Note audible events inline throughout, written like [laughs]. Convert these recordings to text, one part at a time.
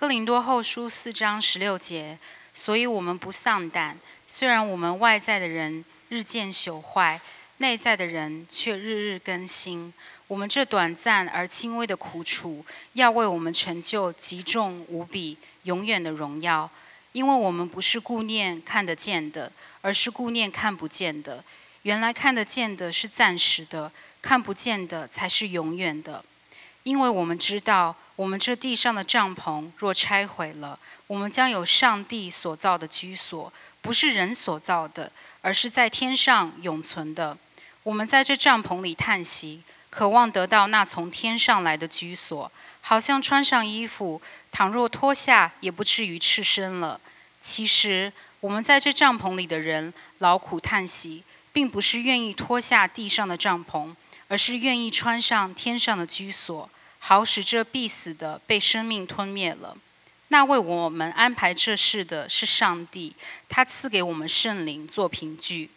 哥林多后书四章十六节，所以我们不丧胆，虽然我们外在的人日渐朽坏，内在的人却日日更新。我们这短暂而轻微的苦楚，要为我们成就极重无比、永远的荣耀。因为我们不是顾念看得见的，而是顾念看不见的。原来看得见的是暂时的，看不见的才是永远的。因为我们知道，我们这地上的帐篷若拆毁了，我们将有上帝所造的居所，不是人所造的，而是在天上永存的。我们在这帐篷里叹息，渴望得到那从天上来的居所，好像穿上衣服，倘若脱下，也不至于赤身了。其实，我们在这帐篷里的人劳苦叹息，并不是愿意脱下地上的帐篷，而是愿意穿上天上的居所，好使这必死的被生命吞灭了。那为我们安排这事的是上帝，他赐给我们圣灵做凭据，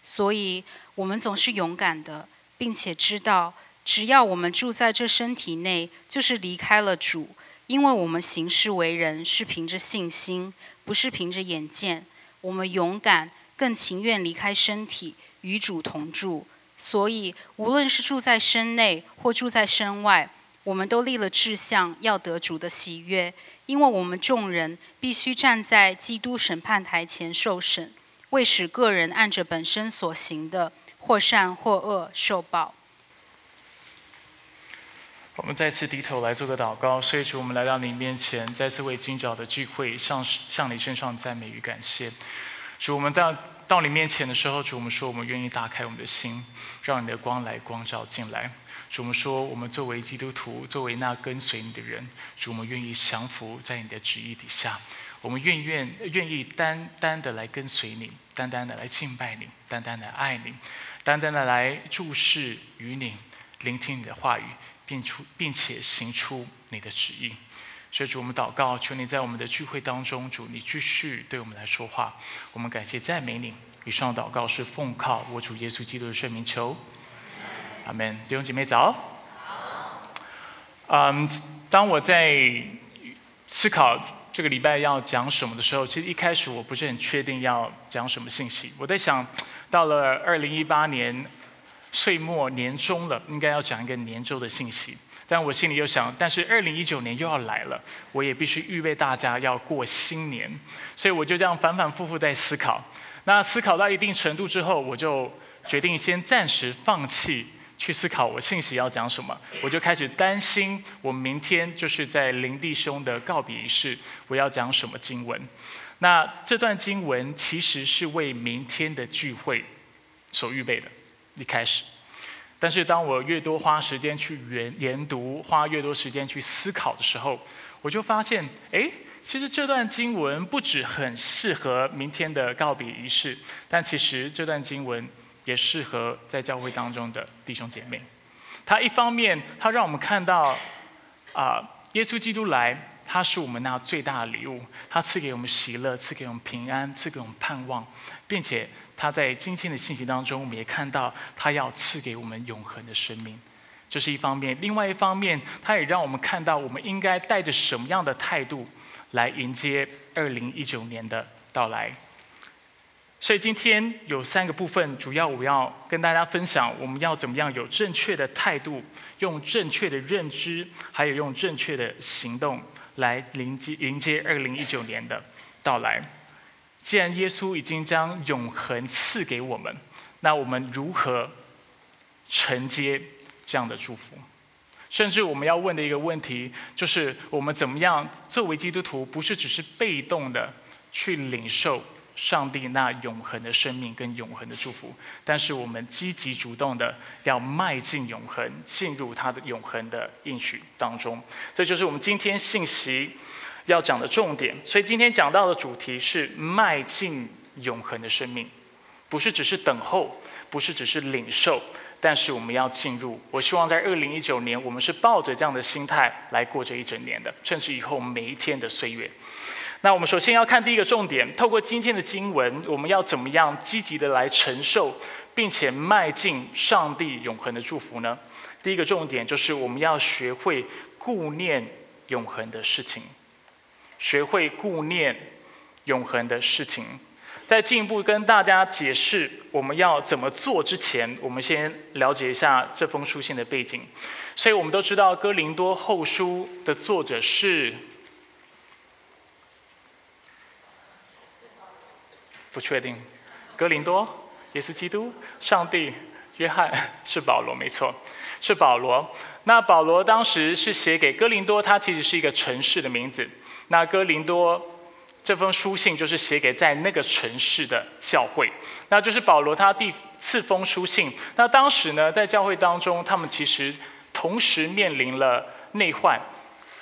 所以我们总是勇敢的，并且知道，只要我们住在这身体内，就是离开了主。因为我们行事为人是凭着信心，不是凭着眼见。我们勇敢，更情愿离开身体，与主同住。所以，无论是住在身内或住在身外，我们都立了志向，要得主的喜悦。因为我们众人必须站在基督审判台前受审，为使个人按着本身所行的，或善或恶受报。我们再次低头来做个祷告，所以主，我们来到你面前，再次为今早的聚会向向你身上赞美与感谢。主，我们到到你面前的时候，主，我们说我们愿意打开我们的心，让你的光来光照进来。主，我们说我们作为基督徒，作为那跟随你的人，主，我们愿意降服在你的旨意底下，我们愿愿愿意单单的来跟随你，单单的来敬拜你，单单的爱你，单单的来注视于你，聆听你的话语。并出，并且行出你的旨意，所以主，我们祷告，求你在我们的聚会当中，主你继续对我们来说话。我们感谢赞美你。以上祷告是奉靠我主耶稣基督的圣名求，阿门。弟兄姐妹早。嗯，当我在思考这个礼拜要讲什么的时候，其实一开始我不是很确定要讲什么信息。我在想到了二零一八年。岁末年终了，应该要讲一个年终的信息。但我心里又想，但是二零一九年又要来了，我也必须预备大家要过新年。所以我就这样反反复复在思考。那思考到一定程度之后，我就决定先暂时放弃去思考我信息要讲什么。我就开始担心，我明天就是在林弟兄的告别仪式，我要讲什么经文？那这段经文其实是为明天的聚会所预备的。一开始，但是当我越多花时间去研研读，花越多时间去思考的时候，我就发现，哎，其实这段经文不止很适合明天的告别仪式，但其实这段经文也适合在教会当中的弟兄姐妹。它一方面，它让我们看到，啊，耶稣基督来，他是我们那最大的礼物，他赐给我们喜乐，赐给我们平安，赐给我们盼望，并且。他在今天的信息当中，我们也看到他要赐给我们永恒的生命，这是一方面；另外一方面，他也让我们看到我们应该带着什么样的态度来迎接二零一九年的到来。所以今天有三个部分，主要我要跟大家分享，我们要怎么样有正确的态度，用正确的认知，还有用正确的行动来迎接迎接二零一九年的到来。既然耶稣已经将永恒赐给我们，那我们如何承接这样的祝福？甚至我们要问的一个问题，就是我们怎么样作为基督徒，不是只是被动的去领受上帝那永恒的生命跟永恒的祝福，但是我们积极主动的要迈进永恒，进入他的永恒的应许当中。这就是我们今天信息。要讲的重点，所以今天讲到的主题是迈进永恒的生命，不是只是等候，不是只是领受，但是我们要进入。我希望在二零一九年，我们是抱着这样的心态来过这一整年的，甚至以后每一天的岁月。那我们首先要看第一个重点，透过今天的经文，我们要怎么样积极的来承受，并且迈进上帝永恒的祝福呢？第一个重点就是我们要学会顾念永恒的事情。学会顾念永恒的事情。在进一步跟大家解释我们要怎么做之前，我们先了解一下这封书信的背景。所以我们都知道，《哥林多后书》的作者是不确定，哥林多、耶稣基督、上帝、约翰 [laughs] 是保罗，没错，是保罗。那保罗当时是写给哥林多，它其实是一个城市的名字。那哥林多这封书信就是写给在那个城市的教会，那就是保罗他第四封书信。那当时呢，在教会当中，他们其实。同时面临了内患，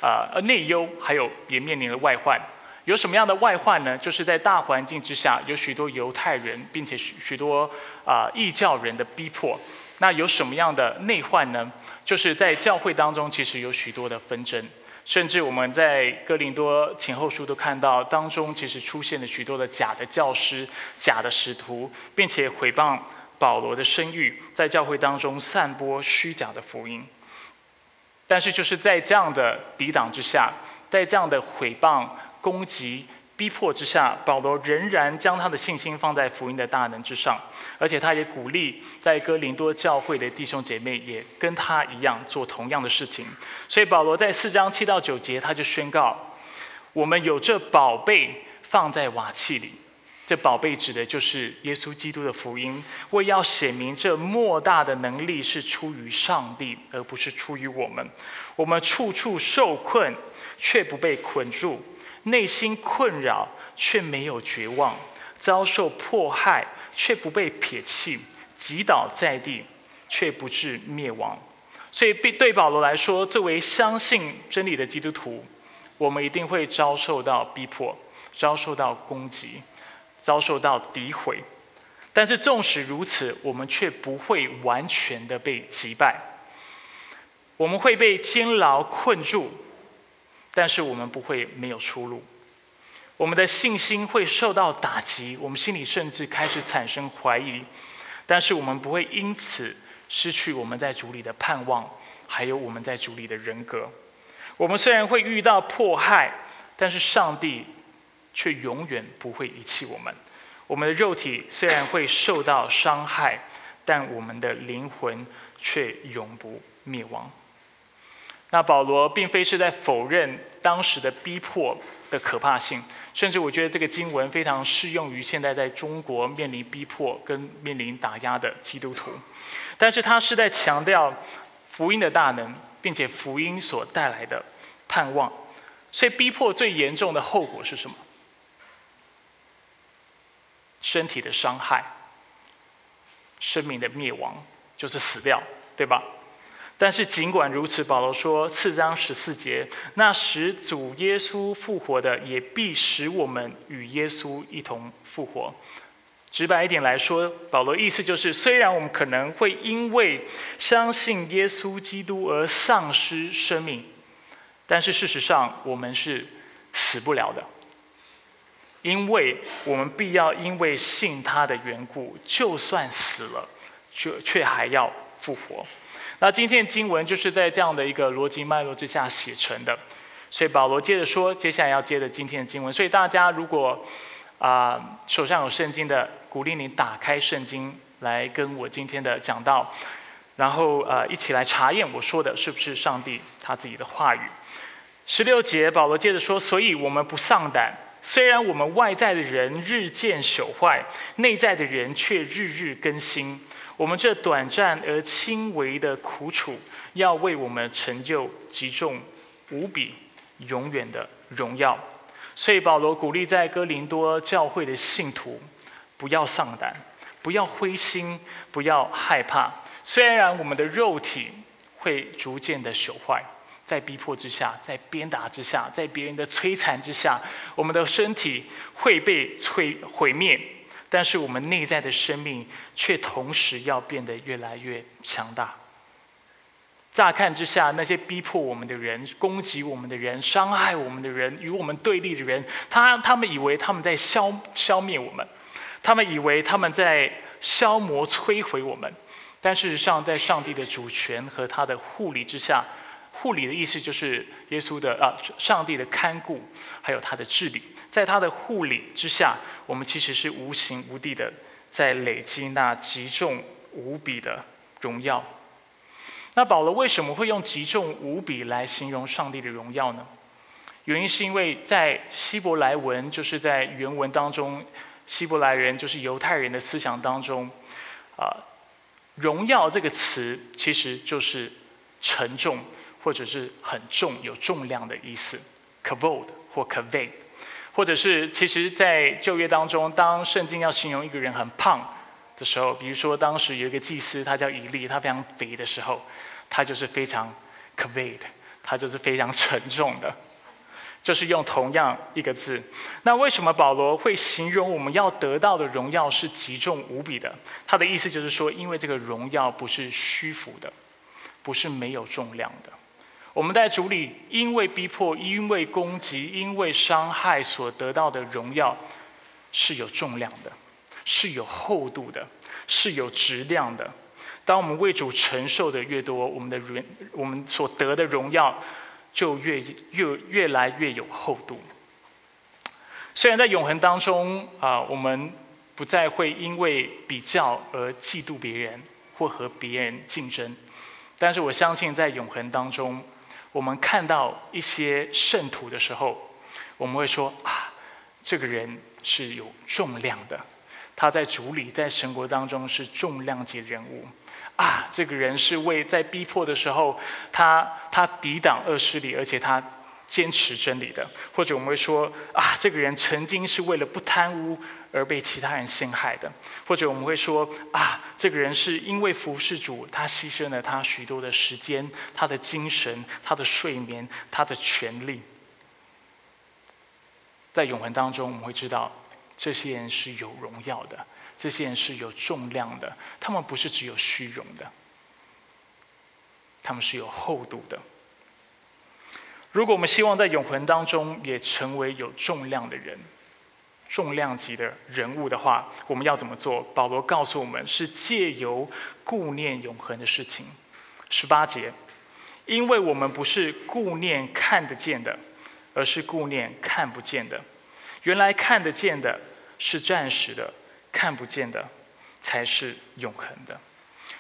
啊，呃，内忧，还有也面临了外患。有什么样的外患呢？就是在大环境之下，有许多犹太人，并且许许多啊异教人的逼迫。那有什么样的内患呢？就是在教会当中，其实有许多的纷争，甚至我们在哥林多前后书都看到，当中其实出现了许多的假的教师、假的使徒，并且毁谤保罗的声誉，在教会当中散播虚假的福音。但是就是在这样的抵挡之下，在这样的毁谤、攻击、逼迫之下，保罗仍然将他的信心放在福音的大能之上，而且他也鼓励在哥林多教会的弟兄姐妹也跟他一样做同样的事情。所以保罗在四章七到九节，他就宣告：我们有这宝贝放在瓦器里。这宝贝指的就是耶稣基督的福音，为要显明这莫大的能力是出于上帝，而不是出于我们。我们处处受困，却不被捆住；内心困扰，却没有绝望；遭受迫害，却不被撇弃；击倒在地，却不致灭亡。所以，对对保罗来说，作为相信真理的基督徒，我们一定会遭受到逼迫，遭受到攻击。遭受到诋毁，但是纵使如此，我们却不会完全的被击败。我们会被监牢困住，但是我们不会没有出路。我们的信心会受到打击，我们心里甚至开始产生怀疑，但是我们不会因此失去我们在主里的盼望，还有我们在主里的人格。我们虽然会遇到迫害，但是上帝。却永远不会遗弃我们。我们的肉体虽然会受到伤害，但我们的灵魂却永不灭亡。那保罗并非是在否认当时的逼迫的可怕性，甚至我觉得这个经文非常适用于现在在中国面临逼迫跟面临打压的基督徒。但是他是在强调福音的大能，并且福音所带来的盼望。所以逼迫最严重的后果是什么？身体的伤害，生命的灭亡，就是死掉，对吧？但是尽管如此，保罗说四章十四节，那使主耶稣复活的，也必使我们与耶稣一同复活。直白一点来说，保罗意思就是，虽然我们可能会因为相信耶稣基督而丧失生命，但是事实上我们是死不了的。因为我们必要因为信他的缘故，就算死了，却却还要复活。那今天的经文就是在这样的一个逻辑脉络之下写成的。所以保罗接着说，接下来要接着今天的经文。所以大家如果啊手上有圣经的，鼓励你打开圣经来跟我今天的讲道，然后呃一起来查验我说的是不是上帝他自己的话语。十六节保罗接着说，所以我们不丧胆。虽然我们外在的人日渐朽坏，内在的人却日日更新。我们这短暂而轻微的苦楚，要为我们成就极重无比、永远的荣耀。所以保罗鼓励在哥林多教会的信徒，不要丧胆，不要灰心，不要害怕。虽然我们的肉体会逐渐的朽坏。在逼迫之下，在鞭打之下，在别人的摧残之下，我们的身体会被摧毁灭，但是我们内在的生命却同时要变得越来越强大。乍看之下，那些逼迫我们的人、攻击我们的人、伤害我们的人、与我们对立的人，他他们以为他们在消消灭我们，他们以为他们在消磨摧毁我们，但事实上，在上帝的主权和他的护理之下。护理的意思就是耶稣的啊，上帝的看顾，还有他的治理，在他的护理之下，我们其实是无形无地的在累积那极重无比的荣耀。那保罗为什么会用极重无比来形容上帝的荣耀呢？原因是因为在希伯来文，就是在原文当中，希伯来人就是犹太人的思想当中，啊，荣耀这个词其实就是沉重或者是很重、有重量的意思，kavod 或 kaved，或者是其实，在旧约当中，当圣经要形容一个人很胖。的时候，比如说当时有一个祭司，他叫以利，他非常肥的时候，他就是非常 k v e d 他就是非常沉重的，就是用同样一个字。那为什么保罗会形容我们要得到的荣耀是极重无比的？他的意思就是说，因为这个荣耀不是虚浮的，不是没有重量的。我们在主里因为逼迫、因为攻击、因为伤害所得到的荣耀是有重量的。是有厚度的，是有质量的。当我们为主承受的越多，我们的荣，我们所得的荣耀就越越越来越有厚度。虽然在永恒当中啊，我们不再会因为比较而嫉妒别人或和别人竞争，但是我相信在永恒当中，我们看到一些圣徒的时候，我们会说啊，这个人是有重量的。他在主里，在神国当中是重量级的人物，啊，这个人是为在逼迫的时候，他他抵挡恶势力，而且他坚持真理的。或者我们会说，啊，这个人曾经是为了不贪污而被其他人陷害的。或者我们会说，啊，这个人是因为服侍主，他牺牲了他许多的时间、他的精神、他的睡眠、他的权利。在永恒当中，我们会知道。这些人是有荣耀的，这些人是有重量的，他们不是只有虚荣的，他们是有厚度的。如果我们希望在永恒当中也成为有重量的人、重量级的人物的话，我们要怎么做？保罗告诉我们，是借由顾念永恒的事情。十八节，因为我们不是顾念看得见的，而是顾念看不见的。原来看得见的是暂时的，看不见的才是永恒的。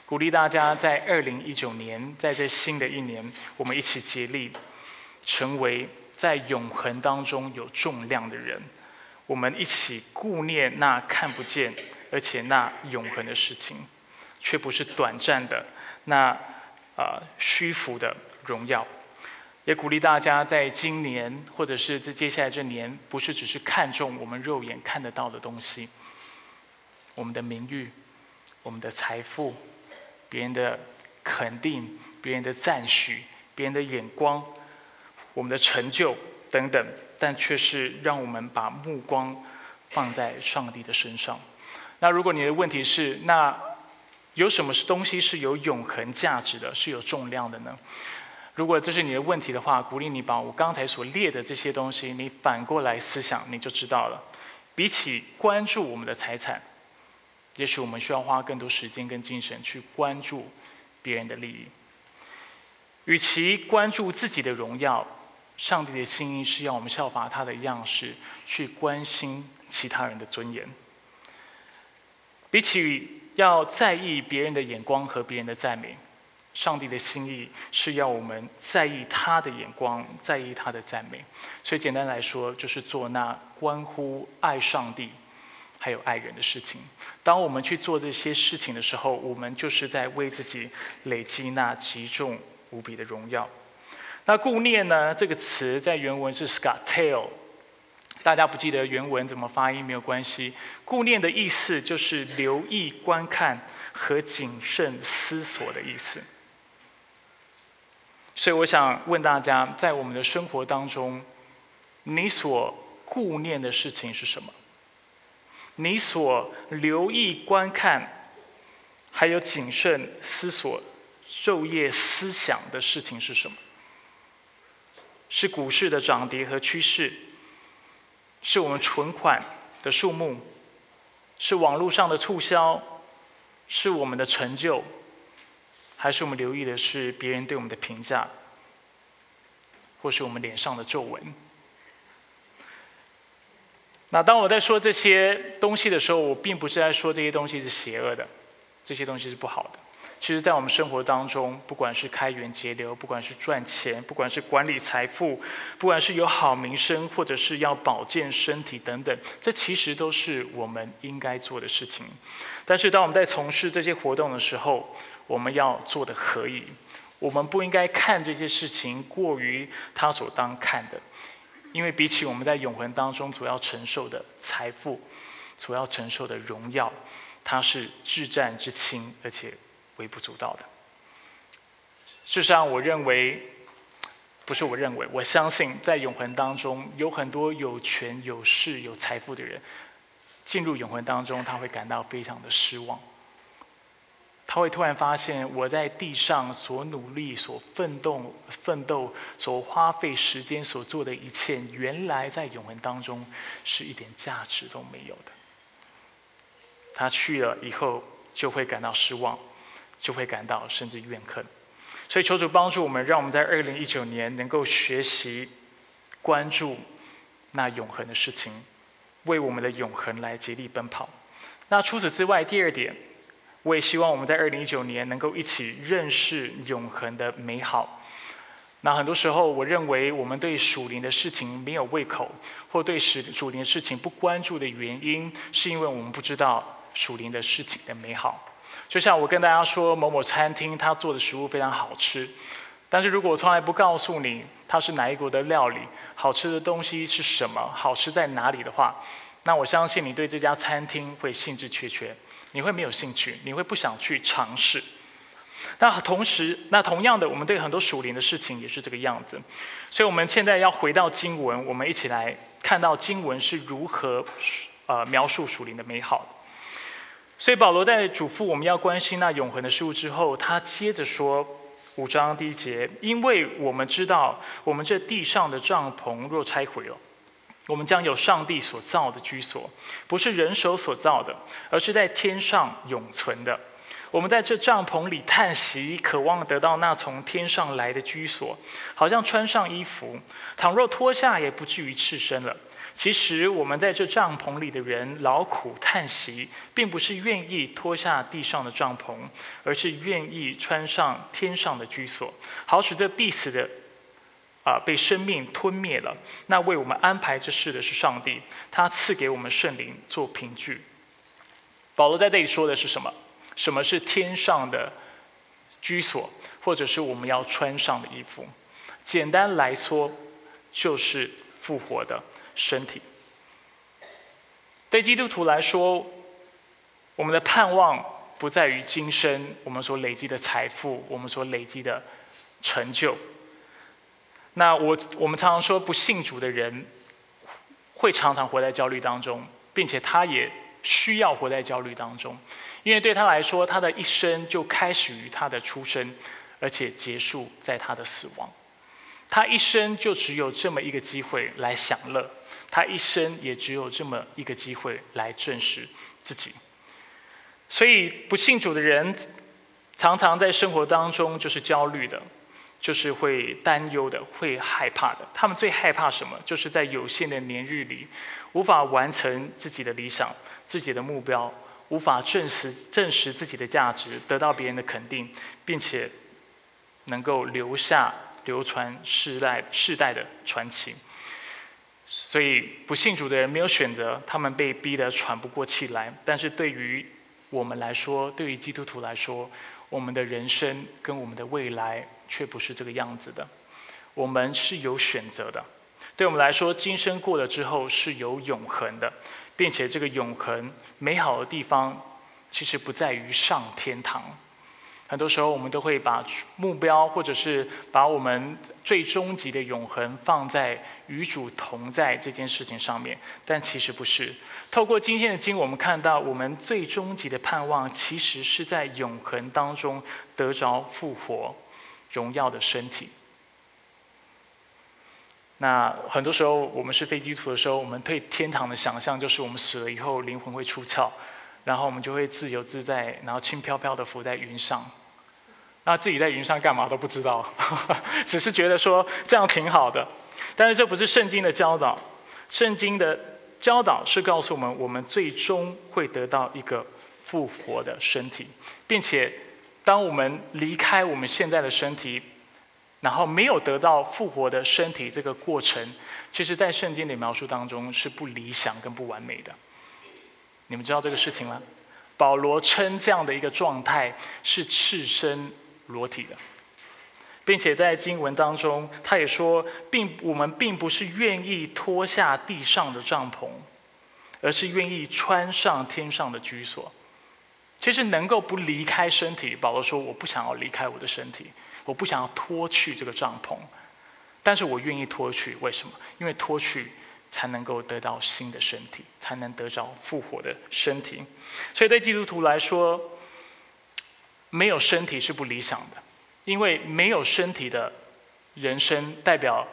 鼓励大家在二零一九年，在这新的一年，我们一起竭力，成为在永恒当中有重量的人。我们一起顾念那看不见，而且那永恒的事情，却不是短暂的那啊虚浮的荣耀。也鼓励大家，在今年或者是在接下来这年，不是只是看重我们肉眼看得到的东西，我们的名誉、我们的财富、别人的肯定、别人的赞许、别人的眼光、我们的成就等等，但却是让我们把目光放在上帝的身上。那如果你的问题是，那有什么是东西是有永恒价值的，是有重量的呢？如果这是你的问题的话，鼓励你把我刚才所列的这些东西，你反过来思想，你就知道了。比起关注我们的财产，也许我们需要花更多时间跟精神去关注别人的利益。与其关注自己的荣耀，上帝的心意是要我们效法他的样式，去关心其他人的尊严。比起要在意别人的眼光和别人的赞美。上帝的心意是要我们在意他的眼光，在意他的赞美。所以简单来说，就是做那关乎爱上帝还有爱人的事情。当我们去做这些事情的时候，我们就是在为自己累积那极重无比的荣耀。那顾念呢？这个词在原文是 scatail，大家不记得原文怎么发音没有关系。顾念的意思就是留意、观看和谨慎思索的意思。所以我想问大家，在我们的生活当中，你所顾念的事情是什么？你所留意观看，还有谨慎思索、昼夜思想的事情是什么？是股市的涨跌和趋势？是我们存款的数目？是网络上的促销？是我们的成就？还是我们留意的是别人对我们的评价，或是我们脸上的皱纹。那当我在说这些东西的时候，我并不是在说这些东西是邪恶的，这些东西是不好的。其实，在我们生活当中，不管是开源节流，不管是赚钱，不管是管理财富，不管是有好名声，或者是要保健身体等等，这其实都是我们应该做的事情。但是，当我们在从事这些活动的时候，我们要做的可以，我们不应该看这些事情过于他所当看的。因为比起我们在永恒当中所要承受的财富，所要承受的荣耀，它是至战之轻，而且微不足道的。事实上，我认为，不是我认为，我相信在永恒当中，有很多有权有势有财富的人，进入永恒当中，他会感到非常的失望。他会突然发现，我在地上所努力、所奋斗、奋斗、所花费时间所做的一切，原来在永恒当中是一点价值都没有的。他去了以后，就会感到失望，就会感到甚至怨恨。所以，求主帮助我们，让我们在二零一九年能够学习关注那永恒的事情，为我们的永恒来竭力奔跑。那除此之外，第二点。我也希望我们在二零一九年能够一起认识永恒的美好。那很多时候，我认为我们对属灵的事情没有胃口，或对属属灵的事情不关注的原因，是因为我们不知道属灵的事情的美好。就像我跟大家说，某某餐厅他做的食物非常好吃，但是如果我从来不告诉你它是哪一国的料理，好吃的东西是什么，好吃在哪里的话，那我相信你对这家餐厅会兴致缺缺。你会没有兴趣，你会不想去尝试。那同时，那同样的，我们对很多属灵的事情也是这个样子。所以，我们现在要回到经文，我们一起来看到经文是如何呃描述属灵的美好。所以，保罗在嘱咐我们要关心那永恒的事物之后，他接着说五章第一节：因为我们知道，我们这地上的帐篷若拆毁了。我们将有上帝所造的居所，不是人手所造的，而是在天上永存的。我们在这帐篷里叹息，渴望得到那从天上来的居所，好像穿上衣服，倘若脱下，也不至于赤身了。其实我们在这帐篷里的人劳苦叹息，并不是愿意脱下地上的帐篷，而是愿意穿上天上的居所，好使这必死的。啊，被生命吞灭了。那为我们安排这事的是上帝，他赐给我们圣灵做凭据。保罗在这里说的是什么？什么是天上的居所，或者是我们要穿上的衣服？简单来说，就是复活的身体。对基督徒来说，我们的盼望不在于今生我们所累积的财富，我们所累积的成就。那我我们常常说，不信主的人会常常活在焦虑当中，并且他也需要活在焦虑当中，因为对他来说，他的一生就开始于他的出生，而且结束在他的死亡。他一生就只有这么一个机会来享乐，他一生也只有这么一个机会来证实自己。所以，不信主的人常常在生活当中就是焦虑的。就是会担忧的，会害怕的。他们最害怕什么？就是在有限的年日里，无法完成自己的理想、自己的目标，无法证实证实自己的价值，得到别人的肯定，并且能够留下流传世代世代的传奇。所以不信主的人没有选择，他们被逼得喘不过气来。但是对于我们来说，对于基督徒来说，我们的人生跟我们的未来。却不是这个样子的，我们是有选择的。对我们来说，今生过了之后是有永恒的，并且这个永恒美好的地方，其实不在于上天堂。很多时候，我们都会把目标，或者是把我们最终极的永恒放在与主同在这件事情上面，但其实不是。透过今天的经，我们看到，我们最终极的盼望，其实是在永恒当中得着复活。荣耀的身体。那很多时候，我们是飞机图的时候，我们对天堂的想象就是我们死了以后灵魂会出窍，然后我们就会自由自在，然后轻飘飘的浮在云上。那自己在云上干嘛都不知道，[laughs] 只是觉得说这样挺好的。但是这不是圣经的教导，圣经的教导是告诉我们，我们最终会得到一个复活的身体，并且当我们离开我们现在的身体，然后没有得到复活的身体这个过程，其实在圣经的描述当中是不理想跟不完美的。你们知道这个事情吗？保罗称这样的一个状态是赤身。裸体的，并且在经文当中，他也说，并我们并不是愿意脱下地上的帐篷，而是愿意穿上天上的居所。其实能够不离开身体，保罗说，我不想要离开我的身体，我不想要脱去这个帐篷，但是我愿意脱去，为什么？因为脱去才能够得到新的身体，才能得着复活的身体。所以对基督徒来说。没有身体是不理想的，因为没有身体的人生，代表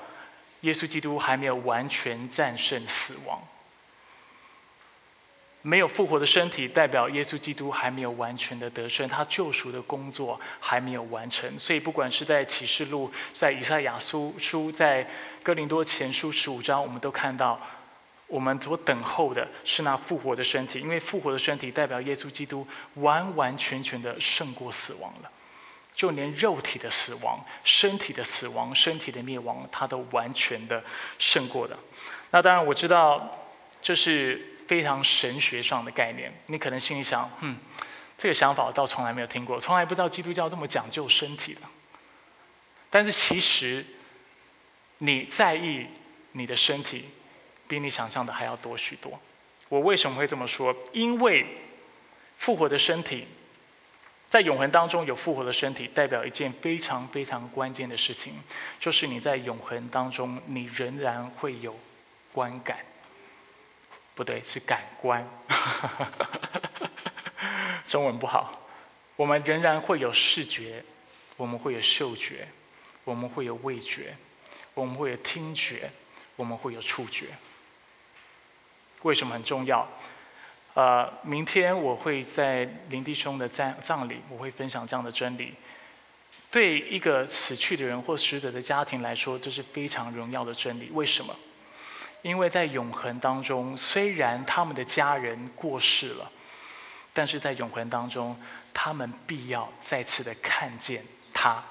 耶稣基督还没有完全战胜死亡；没有复活的身体，代表耶稣基督还没有完全的得胜，他救赎的工作还没有完成。所以，不管是在启示录、在以赛亚书、书在哥林多前书十五章，我们都看到。我们所等候的是那复活的身体，因为复活的身体代表耶稣基督完完全全的胜过死亡了，就连肉体的死亡、身体的死亡、身体的灭亡，他都完全的胜过了。那当然，我知道这是非常神学上的概念。你可能心里想，嗯，这个想法我倒从来没有听过，从来不知道基督教这么讲究身体的。但是其实，你在意你的身体。比你想象的还要多许多。我为什么会这么说？因为复活的身体，在永恒当中有复活的身体，代表一件非常非常关键的事情，就是你在永恒当中，你仍然会有观感。不对，是感官。中文不好。我们仍然会有视觉，我们会有嗅觉，我们会有味觉，我们会有听觉，我们会有触觉。为什么很重要？呃，明天我会在林弟兄的葬葬礼，我会分享这样的真理。对一个死去的人或死者的家庭来说，这是非常荣耀的真理。为什么？因为在永恒当中，虽然他们的家人过世了，但是在永恒当中，他们必要再次的看见他。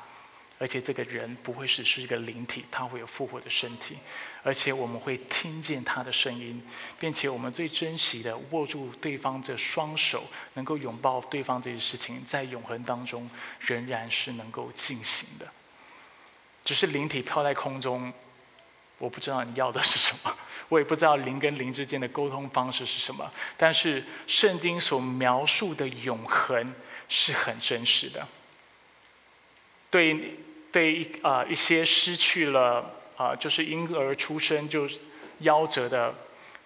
而且这个人不会只是一个灵体，他会有复活的身体，而且我们会听见他的声音，并且我们最珍惜的握住对方的双手，能够拥抱对方这些事情，在永恒当中仍然是能够进行的。只是灵体飘在空中，我不知道你要的是什么，[laughs] 我也不知道灵跟灵之间的沟通方式是什么，但是圣经所描述的永恒是很真实的，对。对一啊一些失去了啊就是婴儿出生就夭折的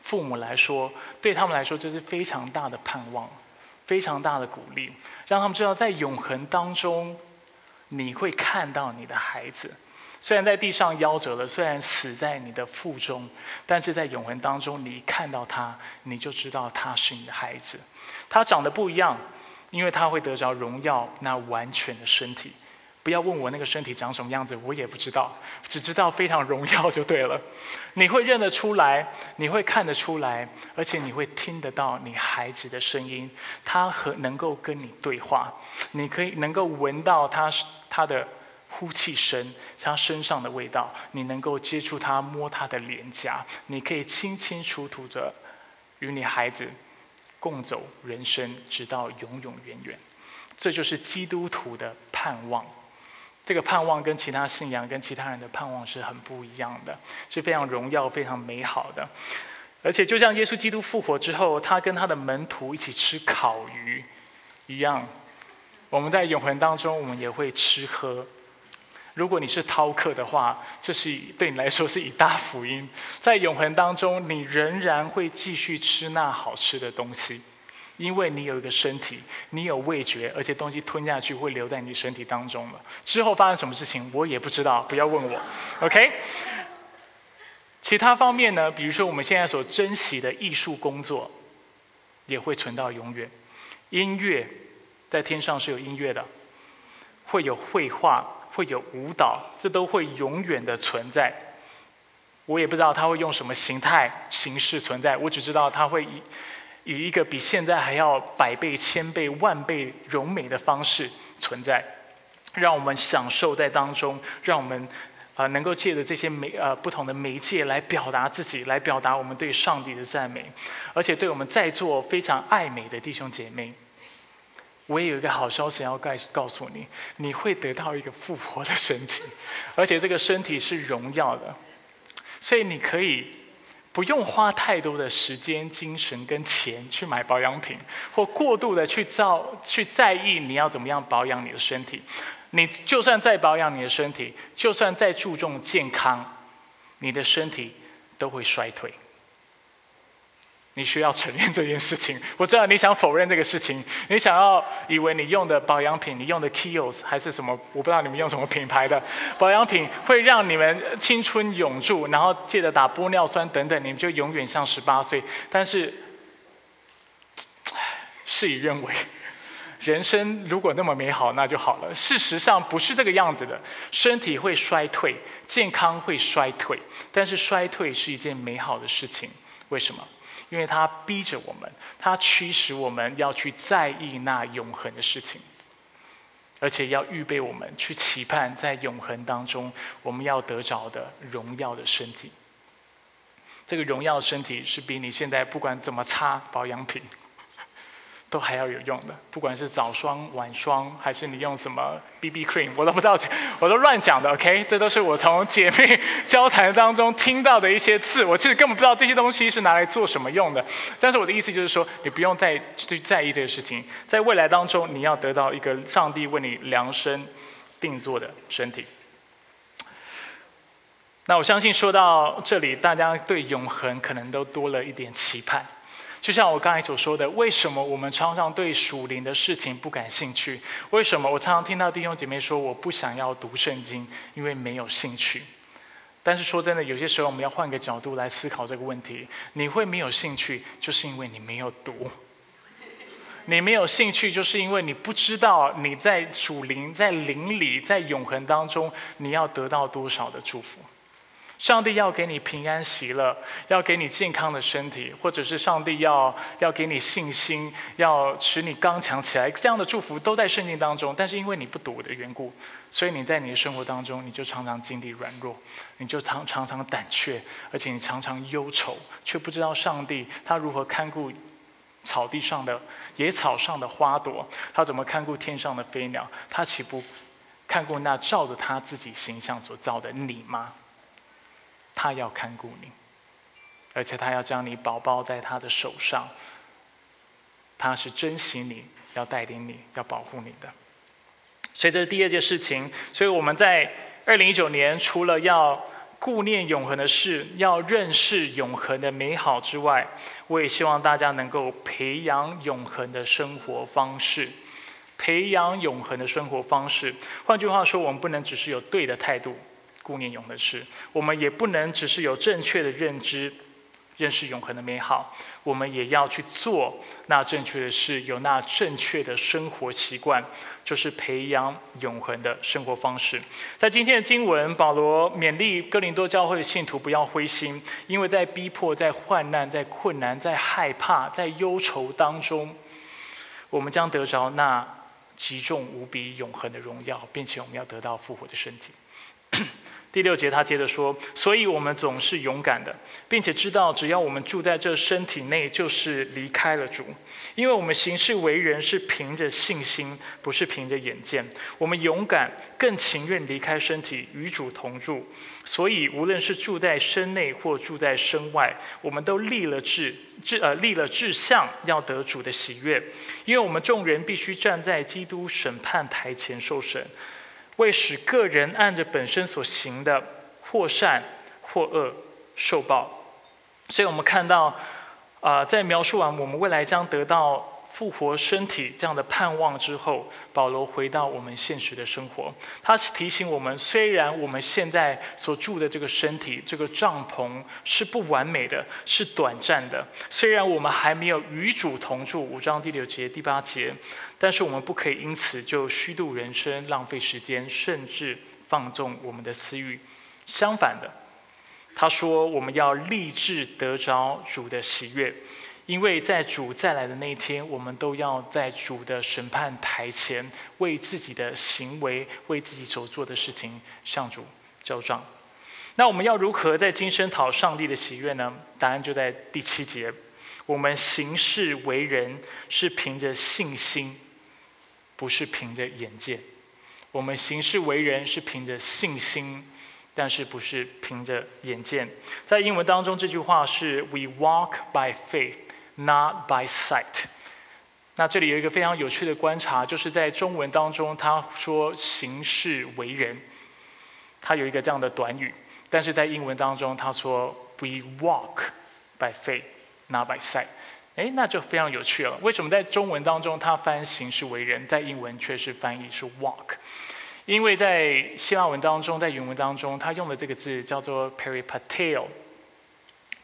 父母来说，对他们来说这是非常大的盼望，非常大的鼓励，让他们知道在永恒当中你会看到你的孩子，虽然在地上夭折了，虽然死在你的腹中，但是在永恒当中你看到他，你就知道他是你的孩子，他长得不一样，因为他会得着荣耀那完全的身体。不要问我那个身体长什么样子，我也不知道，只知道非常荣耀就对了。你会认得出来，你会看得出来，而且你会听得到你孩子的声音，他和能够跟你对话，你可以能够闻到他他的呼气声，他身上的味道，你能够接触他，摸他的脸颊，你可以清清楚楚的与你孩子共走人生，直到永永远远。这就是基督徒的盼望。这个盼望跟其他信仰、跟其他人的盼望是很不一样的，是非常荣耀、非常美好的。而且，就像耶稣基督复活之后，他跟他的门徒一起吃烤鱼一样，我们在永恒当中，我们也会吃喝。如果你是饕客的话，这是对你来说是一大福音。在永恒当中，你仍然会继续吃那好吃的东西。因为你有一个身体，你有味觉，而且东西吞下去会留在你身体当中了。之后发生什么事情，我也不知道，不要问我。OK。其他方面呢？比如说我们现在所珍惜的艺术工作，也会存到永远。音乐在天上是有音乐的，会有绘画，会有舞蹈，这都会永远的存在。我也不知道它会用什么形态、形式存在，我只知道它会以以一个比现在还要百倍、千倍、万倍柔美的方式存在，让我们享受在当中，让我们。啊，能够借着这些媒呃不同的媒介来表达自己，来表达我们对上帝的赞美，而且对我们在座非常爱美的弟兄姐妹，我也有一个好消息要告告诉你，你会得到一个复活的身体，[laughs] 而且这个身体是荣耀的，所以你可以不用花太多的时间、精神跟钱去买保养品，或过度的去造去在意你要怎么样保养你的身体。你就算再保养你的身体，就算再注重健康，你的身体都会衰退。你需要承认这件事情。[laughs] 我知道你想否认这个事情，你想要以为你用的保养品，你用的 Kiehl's 还是什么？我不知道你们用什么品牌的保养品，会让你们青春永驻，然后借着打玻尿酸等等，你们就永远像十八岁。但是，[sighs] 事与愿违。人生如果那么美好，那就好了。事实上不是这个样子的，身体会衰退，健康会衰退，但是衰退是一件美好的事情。为什么？因为他逼着我们，他驱使我们要去在意那永恒的事情，而且要预备我们去期盼在永恒当中我们要得着的荣耀的身体。这个荣耀身体是比你现在不管怎么擦保养品。都还要有用的，不管是早霜、晚霜，还是你用什么 BB cream，我都不知道，[laughs] 我都乱讲的。OK，这都是我从姐妹交谈当中听到的一些字，我其实根本不知道这些东西是拿来做什么用的。但是我的意思就是说，你不用再去在意这个事情，在未来当中，你要得到一个上帝为你量身定做的身体。那我相信说到这里，大家对永恒可能都多了一点期盼。就像我刚才所说的，为什么我们常常对属灵的事情不感兴趣？为什么我常常听到弟兄姐妹说我不想要读圣经，因为没有兴趣？但是说真的，有些时候我们要换个角度来思考这个问题：你会没有兴趣，就是因为你没有读；你没有兴趣，就是因为你不知道你在属灵、在灵里、在永恒当中，你要得到多少的祝福。上帝要给你平安喜乐，要给你健康的身体，或者是上帝要要给你信心，要使你刚强起来，这样的祝福都在圣经当中。但是因为你不读的缘故，所以你在你的生活当中，你就常常经历软弱，你就常常常胆怯，而且你常常忧愁，却不知道上帝他如何看顾草地上的野草上的花朵，他怎么看顾天上的飞鸟，他岂不看顾那照着他自己形象所造的你吗？他要看顾你，而且他要将你宝宝在他的手上。他是珍惜你，要带领你，要保护你的。所以这是第二件事情。所以我们在二零一九年，除了要顾念永恒的事，要认识永恒的美好之外，我也希望大家能够培养永恒的生活方式，培养永恒的生活方式。换句话说，我们不能只是有对的态度。顾念永的事，我们也不能只是有正确的认知，认识永恒的美好，我们也要去做那正确的事，有那正确的生活习惯，就是培养永恒的生活方式。在今天的经文，保罗勉励哥林多教会的信徒不要灰心，因为在逼迫、在患难、在困难、在害怕、在忧愁当中，我们将得着那极重无比永恒的荣耀，并且我们要得到复活的身体。第六节，他接着说：“所以我们总是勇敢的，并且知道，只要我们住在这身体内，就是离开了主。因为我们行事为人是凭着信心，不是凭着眼见。我们勇敢，更情愿离开身体，与主同住。所以，无论是住在身内或住在身外，我们都立了志，志呃立了志向，要得主的喜悦。因为我们众人必须站在基督审判台前受审。”为使个人按着本身所行的或善或恶受报，所以我们看到，啊，在描述完我们未来将得到复活身体这样的盼望之后，保罗回到我们现实的生活。他是提醒我们，虽然我们现在所住的这个身体、这个帐篷是不完美的，是短暂的；虽然我们还没有与主同住（五章第六节、第八节），但是我们不可以因此就虚度人生、浪费时间，甚至放纵我们的私欲。相反的，他说我们要立志得着主的喜悦。因为在主再来的那一天，我们都要在主的审判台前，为自己的行为、为自己所做的事情向主交账。那我们要如何在今生讨上帝的喜悦呢？答案就在第七节：我们行事为人是凭着信心，不是凭着眼见。我们行事为人是凭着信心，但是不是凭着眼见。在英文当中，这句话是 “We walk by faith”。Not by sight。那这里有一个非常有趣的观察，就是在中文当中，他说行事为人，他有一个这样的短语；但是在英文当中，他说 We walk by faith, not by sight。哎，那就非常有趣了。为什么在中文当中它翻行事为人，在英文却是翻译是 walk？因为在希腊文当中，在原文当中，他用的这个字叫做 peripateo。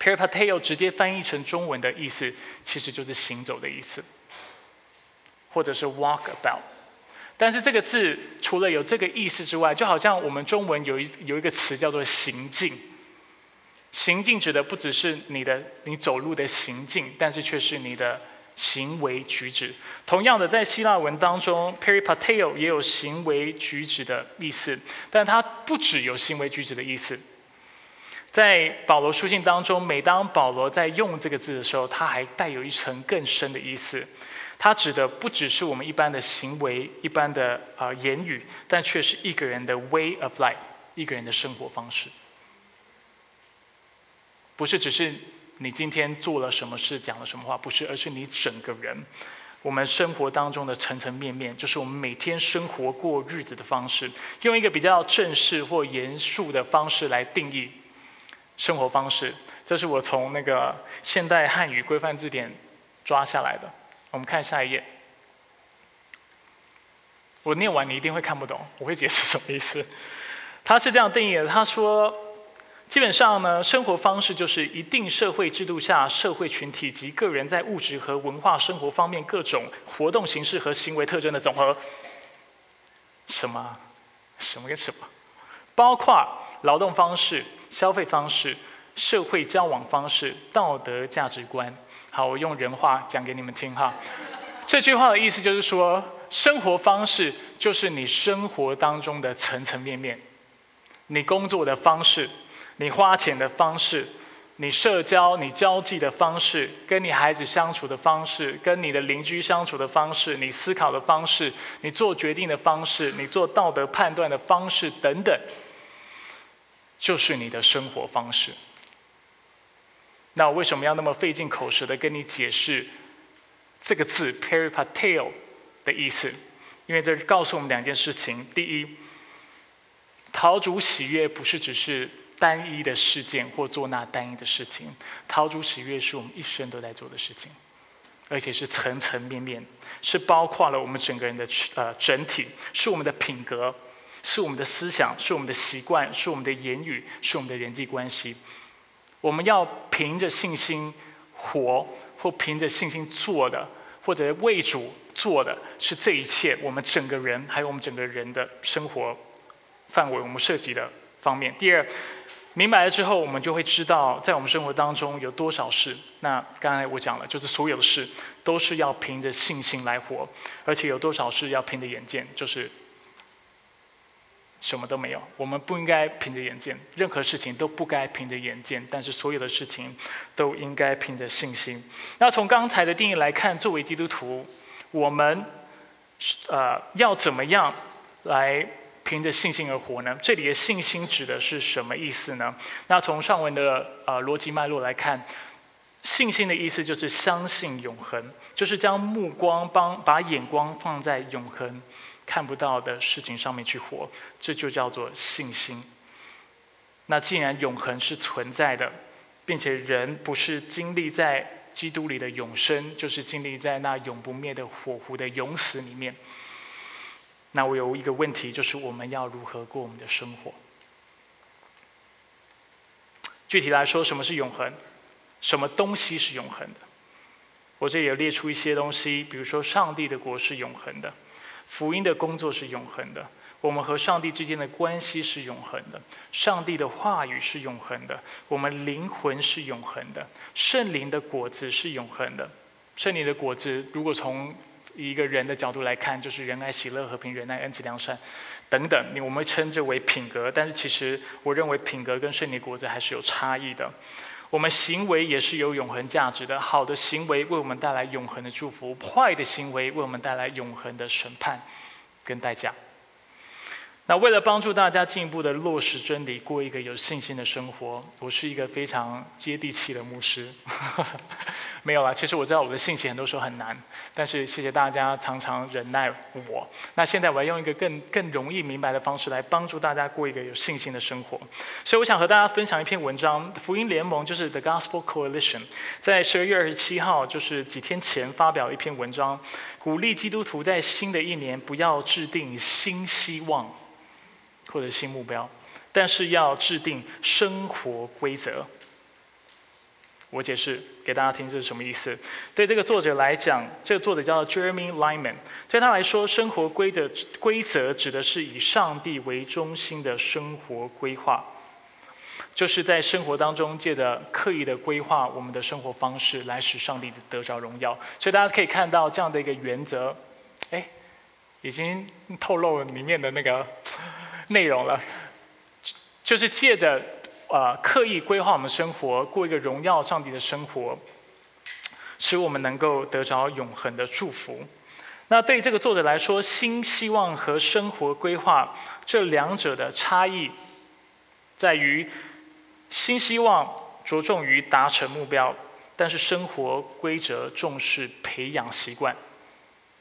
peripateo 直接翻译成中文的意思，其实就是行走的意思，或者是 walk about。但是这个字除了有这个意思之外，就好像我们中文有一有一个词叫做行进。行进指的不只是你的你走路的行径，但是却是你的行为举止。同样的，在希腊文当中，peripateo 也有行为举止的意思，但它不只有行为举止的意思。在保罗书信当中，每当保罗在用这个字的时候，他还带有一层更深的意思。他指的不只是我们一般的行为、一般的啊言语，但却是一个人的 way of life，一个人的生活方式。不是只是你今天做了什么事、讲了什么话，不是，而是你整个人，我们生活当中的层层面面，就是我们每天生活过日子的方式。用一个比较正式或严肃的方式来定义。生活方式，这是我从那个现代汉语规范字典抓下来的。我们看下一页，我念完你一定会看不懂，我会解释什么意思。他是这样定义的：他说，基本上呢，生活方式就是一定社会制度下社会群体及个人在物质和文化生活方面各种活动形式和行为特征的总和。什么？什么跟什么？包括劳动方式。消费方式、社会交往方式、道德价值观。好，我用人话讲给你们听哈。这句话的意思就是说，生活方式就是你生活当中的层层面面。你工作的方式，你花钱的方式，你社交、你交际的方式，跟你孩子相处的方式，跟你的邻居相处的方式，你思考的方式，你做决定的方式，你做道德判断的方式等等。就是你的生活方式。那我为什么要那么费尽口舌的跟你解释这个字 “peripateo” 的意思？因为这告诉我们两件事情：第一，陶主喜悦不是只是单一的事件或做那单一的事情，陶主喜悦是我们一生都在做的事情，而且是层层面面，是包括了我们整个人的呃整体，是我们的品格。是我们的思想，是我们的习惯，是我们的言语，是我们的人际关系。我们要凭着信心活，或凭着信心做的，或者为主做的，是这一切。我们整个人，还有我们整个人的生活范围，我们涉及的方面。第二，明白了之后，我们就会知道，在我们生活当中有多少事。那刚才我讲了，就是所有的事都是要凭着信心来活，而且有多少事要凭着眼见，就是。什么都没有，我们不应该凭着眼见，任何事情都不该凭着眼见，但是所有的事情都应该凭着信心。那从刚才的定义来看，作为基督徒，我们呃要怎么样来凭着信心而活呢？这里的信心指的是什么意思呢？那从上文的呃逻辑脉络来看，信心的意思就是相信永恒，就是将目光帮把眼光放在永恒。看不到的事情上面去活，这就叫做信心。那既然永恒是存在的，并且人不是经历在基督里的永生，就是经历在那永不灭的火湖的永死里面。那我有一个问题，就是我们要如何过我们的生活？具体来说，什么是永恒？什么东西是永恒的？我这里有列出一些东西，比如说上帝的国是永恒的，福音的工作是永恒的，我们和上帝之间的关系是永恒的，上帝的话语是永恒的，我们灵魂是永恒的，圣灵的果子是永恒的。圣灵的果子，如果从一个人的角度来看，就是仁爱、喜乐、和平、忍耐、恩慈、良善等等，我们称之为品格。但是其实，我认为品格跟圣灵果子还是有差异的。我们行为也是有永恒价值的，好的行为为我们带来永恒的祝福，坏的行为为我们带来永恒的审判跟代价。那为了帮助大家进一步的落实真理，过一个有信心的生活，我是一个非常接地气的牧师。[laughs] 没有啦，其实我知道我的信息很多时候很难，但是谢谢大家常常忍耐我。那现在我要用一个更更容易明白的方式来帮助大家过一个有信心的生活。所以我想和大家分享一篇文章，福音联盟就是 The Gospel Coalition，在十二月二十七号，就是几天前发表一篇文章，鼓励基督徒在新的一年不要制定新希望。或者新目标，但是要制定生活规则。我解释给大家听这是什么意思。对这个作者来讲，这个作者叫 Jeremy Lyman，对他来说，生活规则规则指的是以上帝为中心的生活规划，就是在生活当中借着刻意的规划我们的生活方式，来使上帝得着荣耀。所以大家可以看到这样的一个原则，哎，已经透露里面的那个。内容了，就是借着呃刻意规划我们生活，过一个荣耀上帝的生活，使我们能够得着永恒的祝福。那对于这个作者来说，新希望和生活规划这两者的差异，在于新希望着重于达成目标，但是生活规则重视培养习惯。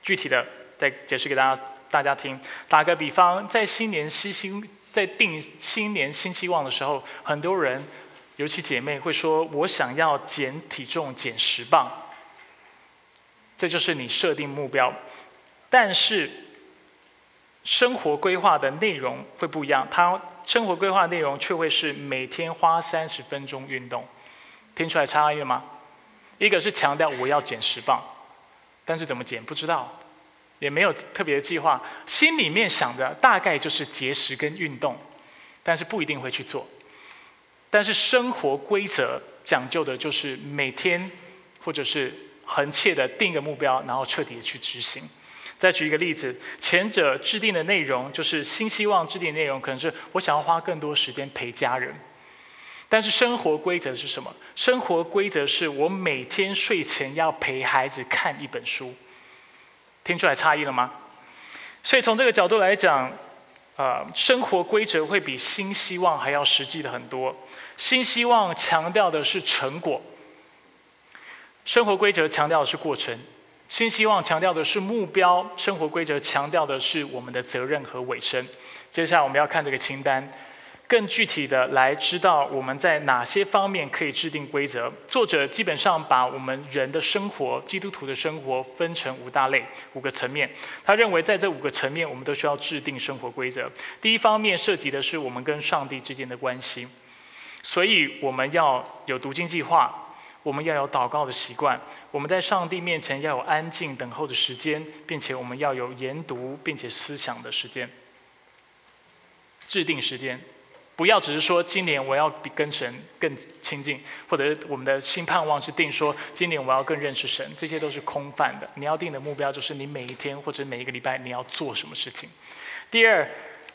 具体的再解释给大家。大家听，打个比方，在新年新新在定新年新希望的时候，很多人，尤其姐妹会说：“我想要减体重，减十磅。”这就是你设定目标，但是生活规划的内容会不一样。它生活规划内容却会是每天花三十分钟运动，听出来差异吗？一个是强调我要减十磅，但是怎么减不知道。也没有特别的计划，心里面想着大概就是节食跟运动，但是不一定会去做。但是生活规则讲究的就是每天或者是横切的定个目标，然后彻底的去执行。再举一个例子，前者制定的内容就是新希望制定内容，可能是我想要花更多时间陪家人。但是生活规则是什么？生活规则是我每天睡前要陪孩子看一本书。听出来差异了吗？所以从这个角度来讲，呃，生活规则会比新希望还要实际的很多。新希望强调的是成果，生活规则强调的是过程。新希望强调的是目标，生活规则强调的是我们的责任和尾声。接下来我们要看这个清单。更具体的来知道我们在哪些方面可以制定规则。作者基本上把我们人的生活、基督徒的生活分成五大类、五个层面。他认为在这五个层面，我们都需要制定生活规则。第一方面涉及的是我们跟上帝之间的关系，所以我们要有读经计划，我们要有祷告的习惯，我们在上帝面前要有安静等候的时间，并且我们要有研读并且思想的时间。制定时间。不要只是说今年我要比跟神更亲近，或者我们的新盼望是定说今年我要更认识神，这些都是空泛的。你要定的目标就是你每一天或者每一个礼拜你要做什么事情。第二，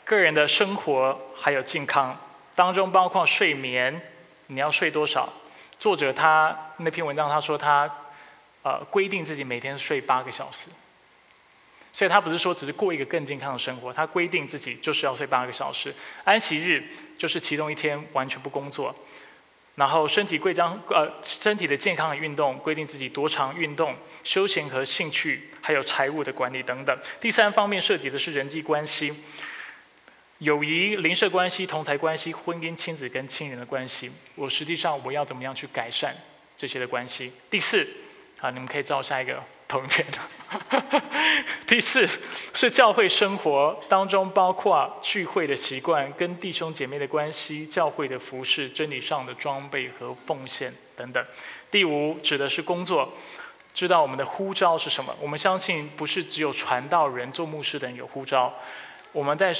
个人的生活还有健康当中包括睡眠，你要睡多少？作者他那篇文章他说他呃规定自己每天睡八个小时。所以他不是说只是过一个更健康的生活，他规定自己就是要睡八个小时。安息日就是其中一天完全不工作，然后身体规章呃身体的健康的运动，规定自己多长运动，休闲和兴趣，还有财务的管理等等。第三方面涉及的是人际关系，友谊、邻舍关系、同财关系、婚姻、亲子跟亲人的关系。我实际上我要怎么样去改善这些的关系。第四，好，你们可以照下一个投影片。[laughs] 第四是教会生活当中包括聚会的习惯、跟弟兄姐妹的关系、教会的服饰、真理上的装备和奉献等等。第五指的是工作，知道我们的呼召是什么。我们相信不是只有传道人、做牧师的人有呼召，我们在。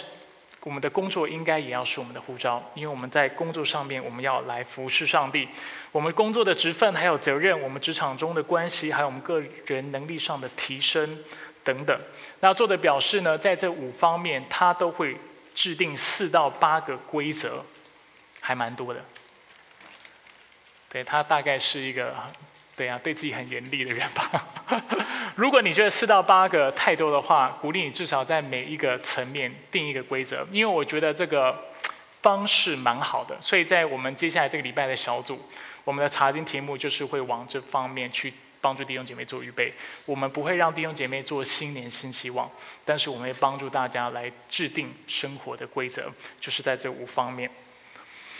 我们的工作应该也要是我们的护照，因为我们在工作上面，我们要来服侍上帝。我们工作的职分还有责任，我们职场中的关系，还有我们个人能力上的提升等等。那做的表示呢，在这五方面，他都会制定四到八个规则，还蛮多的。对他大概是一个。对呀，对自己很严厉的人吧。[laughs] 如果你觉得四到八个太多的话，鼓励你至少在每一个层面定一个规则，因为我觉得这个方式蛮好的。所以在我们接下来这个礼拜的小组，我们的查经题目就是会往这方面去帮助弟兄姐妹做预备。我们不会让弟兄姐妹做新年新希望，但是我们会帮助大家来制定生活的规则，就是在这五方面。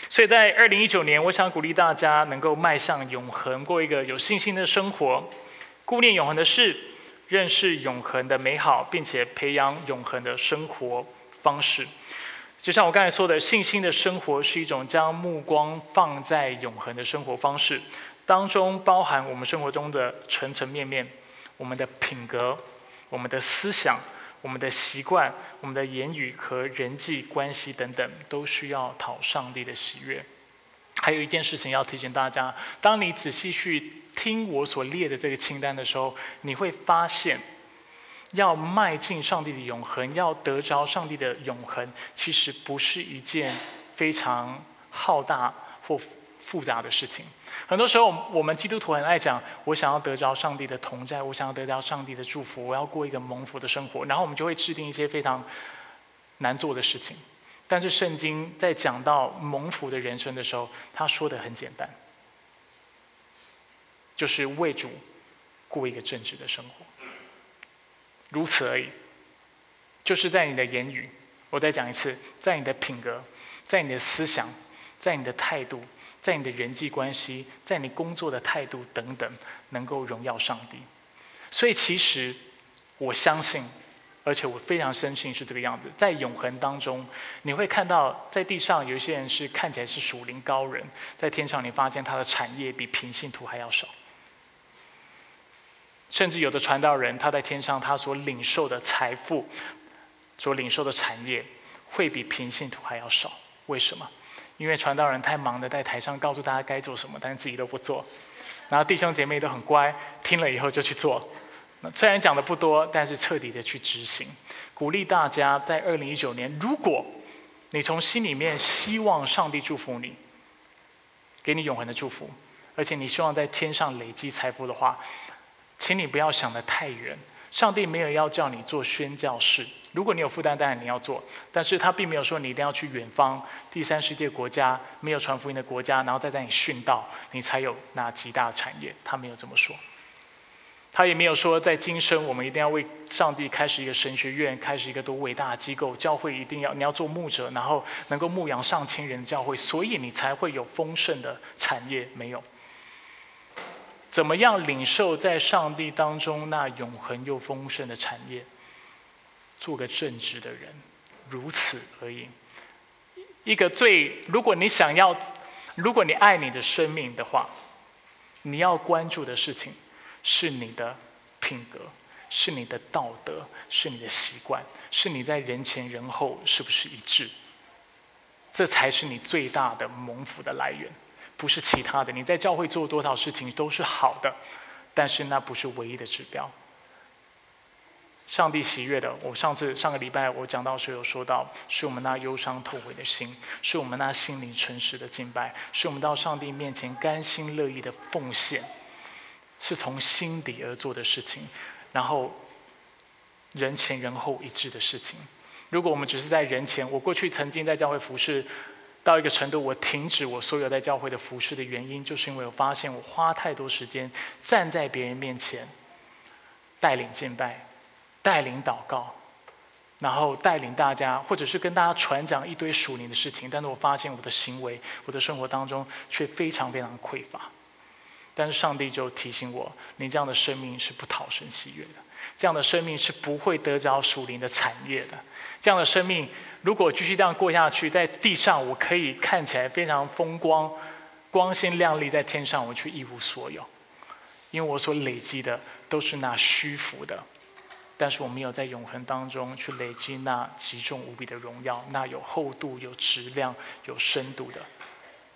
所以在二零一九年，我想鼓励大家能够迈向永恒，过一个有信心的生活，顾念永恒的事，认识永恒的美好，并且培养永恒的生活方式。就像我刚才说的，信心的生活是一种将目光放在永恒的生活方式，当中包含我们生活中的层层面面，我们的品格，我们的思想。我们的习惯、我们的言语和人际关系等等，都需要讨上帝的喜悦。还有一件事情要提醒大家：当你仔细去听我所列的这个清单的时候，你会发现，要迈进上帝的永恒，要得着上帝的永恒，其实不是一件非常浩大或复杂的事情。很多时候，我们基督徒很爱讲：“我想要得着上帝的同在，我想要得着上帝的祝福，我要过一个蒙福的生活。”然后我们就会制定一些非常难做的事情。但是圣经在讲到蒙福的人生的时候，他说的很简单，就是为主过一个正直的生活，如此而已。就是在你的言语，我再讲一次，在你的品格，在你的思想，在你的态度。在你的人际关系，在你工作的态度等等，能够荣耀上帝。所以，其实我相信，而且我非常深信是这个样子。在永恒当中，你会看到，在地上有一些人是看起来是属灵高人，在天上你发现他的产业比平信徒还要少。甚至有的传道人，他在天上他所领受的财富，所领受的产业，会比平信徒还要少。为什么？因为传道人太忙的在台上告诉大家该做什么，但是自己都不做。然后弟兄姐妹都很乖，听了以后就去做。那虽然讲的不多，但是彻底的去执行。鼓励大家在二零一九年，如果你从心里面希望上帝祝福你，给你永恒的祝福，而且你希望在天上累积财富的话，请你不要想得太远。上帝没有要叫你做宣教士。如果你有负担，当然你要做，但是他并没有说你一定要去远方第三世界国家没有传福音的国家，然后再在你殉道，你才有那极大的产业。他没有这么说，他也没有说在今生我们一定要为上帝开始一个神学院，开始一个多伟大的机构，教会一定要你要做牧者，然后能够牧养上千人的教会，所以你才会有丰盛的产业。没有，怎么样领受在上帝当中那永恒又丰盛的产业？做个正直的人，如此而已。一个最，如果你想要，如果你爱你的生命的话，你要关注的事情是你的品格，是你的道德，是你的习惯，是你在人前人后是不是一致？这才是你最大的蒙福的来源，不是其他的。你在教会做多少事情都是好的，但是那不是唯一的指标。上帝喜悦的，我上次上个礼拜我讲到时候有说到，是我们那忧伤透悔的心，是我们那心灵诚实的敬拜，是我们到上帝面前甘心乐意的奉献，是从心底而做的事情，然后人前人后一致的事情。如果我们只是在人前，我过去曾经在教会服侍到一个程度，我停止我所有在教会的服侍的原因，就是因为我发现我花太多时间站在别人面前带领敬拜。带领祷告，然后带领大家，或者是跟大家传讲一堆属灵的事情，但是我发现我的行为、我的生活当中却非常非常匮乏。但是上帝就提醒我，你这样的生命是不讨神喜悦的，这样的生命是不会得着属灵的产业的。这样的生命如果继续这样过下去，在地上我可以看起来非常风光、光鲜亮丽，在天上我却一无所有，因为我所累积的都是那虚浮的。但是我没有在永恒当中去累积那极重无比的荣耀，那有厚度、有质量、有深度的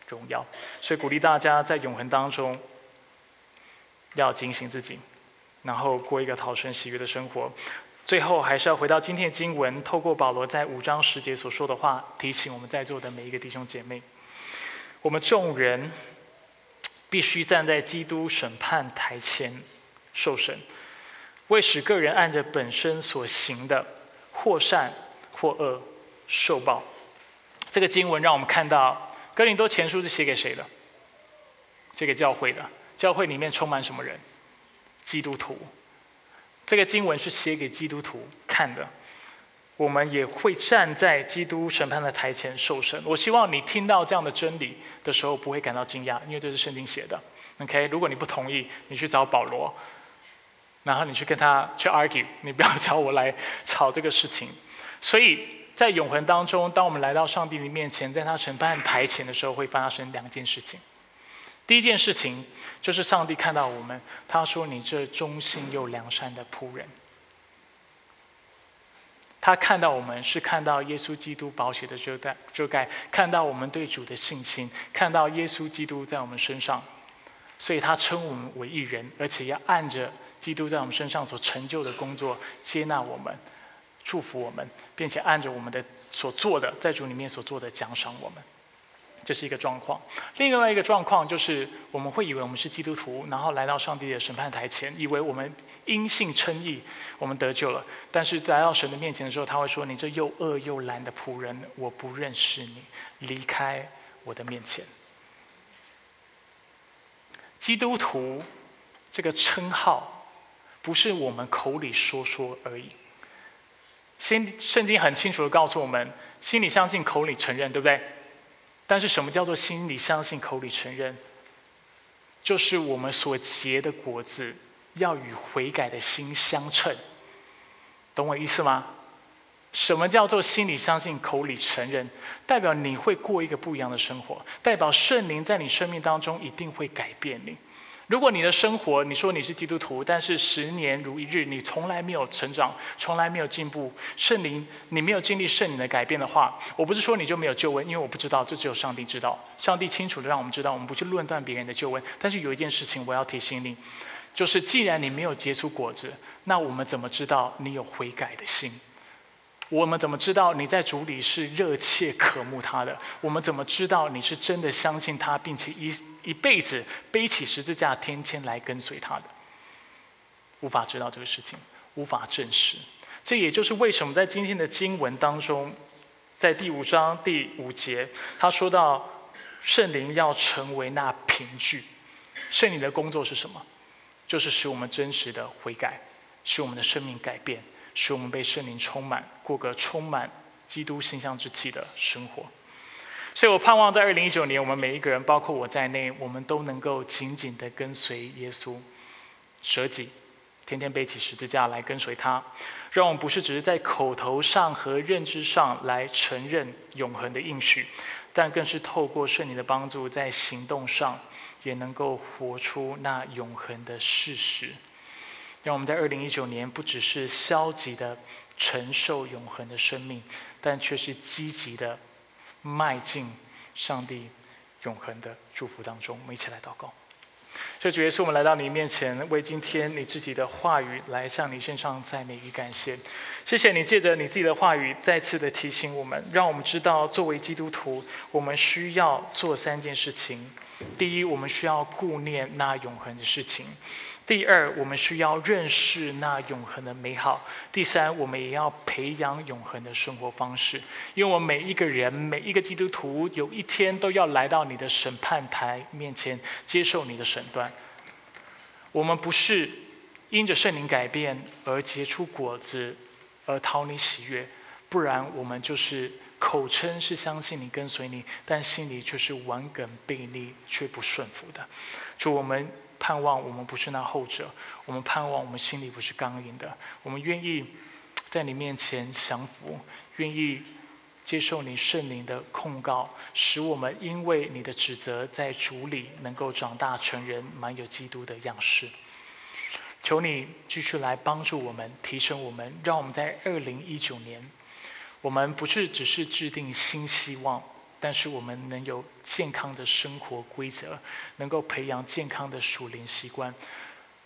荣耀。所以鼓励大家在永恒当中要警醒自己，然后过一个讨神喜悦的生活。最后还是要回到今天的经文，透过保罗在五章十节所说的话，提醒我们在座的每一个弟兄姐妹：我们众人必须站在基督审判台前受审。为使个人按着本身所行的，或善或恶受报。这个经文让我们看到，哥林多前书是写给谁的？这个教会的。教会里面充满什么人？基督徒。这个经文是写给基督徒看的。我们也会站在基督审判的台前受审。我希望你听到这样的真理的时候，不会感到惊讶，因为这是圣经写的。OK，如果你不同意，你去找保罗。然后你去跟他去 argue，你不要找我来吵这个事情。所以在永恒当中，当我们来到上帝的面前，在他审判台前的时候，会发生两件事情。第一件事情就是上帝看到我们，他说：“你这忠心又良善的仆人。”他看到我们是看到耶稣基督宝血的遮盖，遮盖，看到我们对主的信心，看到耶稣基督在我们身上，所以他称我们为一人，而且要按着。基督在我们身上所成就的工作，接纳我们，祝福我们，并且按着我们的所做的，在主里面所做的奖赏我们，这是一个状况。另外一个状况就是，我们会以为我们是基督徒，然后来到上帝的审判台前，以为我们因信称义，我们得救了。但是来到神的面前的时候，他会说：“你这又恶又懒的仆人，我不认识你，离开我的面前。”基督徒这个称号。不是我们口里说说而已。先圣经很清楚的告诉我们，心里相信，口里承认，对不对？但是什么叫做心里相信，口里承认？就是我们所结的果子要与悔改的心相称。懂我意思吗？什么叫做心里相信，口里承认？代表你会过一个不一样的生活，代表圣灵在你生命当中一定会改变你。如果你的生活，你说你是基督徒，但是十年如一日，你从来没有成长，从来没有进步，圣灵你没有经历圣灵的改变的话，我不是说你就没有救恩，因为我不知道，这只有上帝知道。上帝清楚的让我们知道，我们不去论断别人的救恩。但是有一件事情我要提醒你，就是既然你没有结出果子，那我们怎么知道你有悔改的心？我们怎么知道你在主里是热切渴慕他的？我们怎么知道你是真的相信他，并且一一辈子背起十字架，天天来跟随他的？无法知道这个事情，无法证实。这也就是为什么在今天的经文当中，在第五章第五节，他说到圣灵要成为那凭据。圣灵的工作是什么？就是使我们真实的悔改，使我们的生命改变。使我们被圣灵充满，过个充满基督形象之气的生活。所以我盼望在二零一九年，我们每一个人，包括我在内，我们都能够紧紧的跟随耶稣，舍己，天天背起十字架来跟随他。让我们不是只是在口头上和认知上来承认永恒的应许，但更是透过圣灵的帮助，在行动上也能够活出那永恒的事实。让我们在二零一九年不只是消极的承受永恒的生命，但却是积极的迈进上帝永恒的祝福当中。我们一起来祷告。这主耶稣，我们来到你面前，为今天你自己的话语来向你献上赞美与感谢。谢谢你借着你自己的话语，再次的提醒我们，让我们知道作为基督徒，我们需要做三件事情。第一，我们需要顾念那永恒的事情。第二，我们需要认识那永恒的美好；第三，我们也要培养永恒的生活方式。因为我们每一个人，每一个基督徒，有一天都要来到你的审判台面前，接受你的审断。我们不是因着圣灵改变而结出果子，而讨你喜悦；不然，我们就是口称是相信你、跟随你，但心里却是顽梗悖逆、却不顺服的。主，我们。盼望我们不是那后者，我们盼望我们心里不是刚硬的，我们愿意在你面前降服，愿意接受你圣灵的控告，使我们因为你的指责，在主里能够长大成人，满有基督的样式。求你继续来帮助我们，提升我们，让我们在二零一九年，我们不是只是制定新希望。但是我们能有健康的生活规则，能够培养健康的属灵习惯，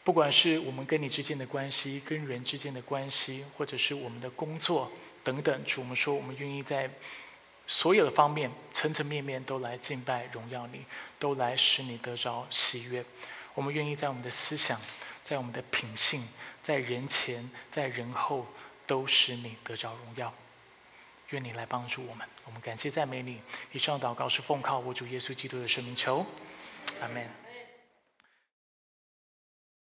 不管是我们跟你之间的关系、跟人之间的关系，或者是我们的工作等等，主我们说我们愿意在所有的方面、层层面面都来敬拜、荣耀你，都来使你得着喜悦。我们愿意在我们的思想、在我们的品性、在人前、在人后，都使你得着荣耀。愿你来帮助我们，我们感谢赞美你。以上祷告是奉靠我主耶稣基督的圣名求，阿门。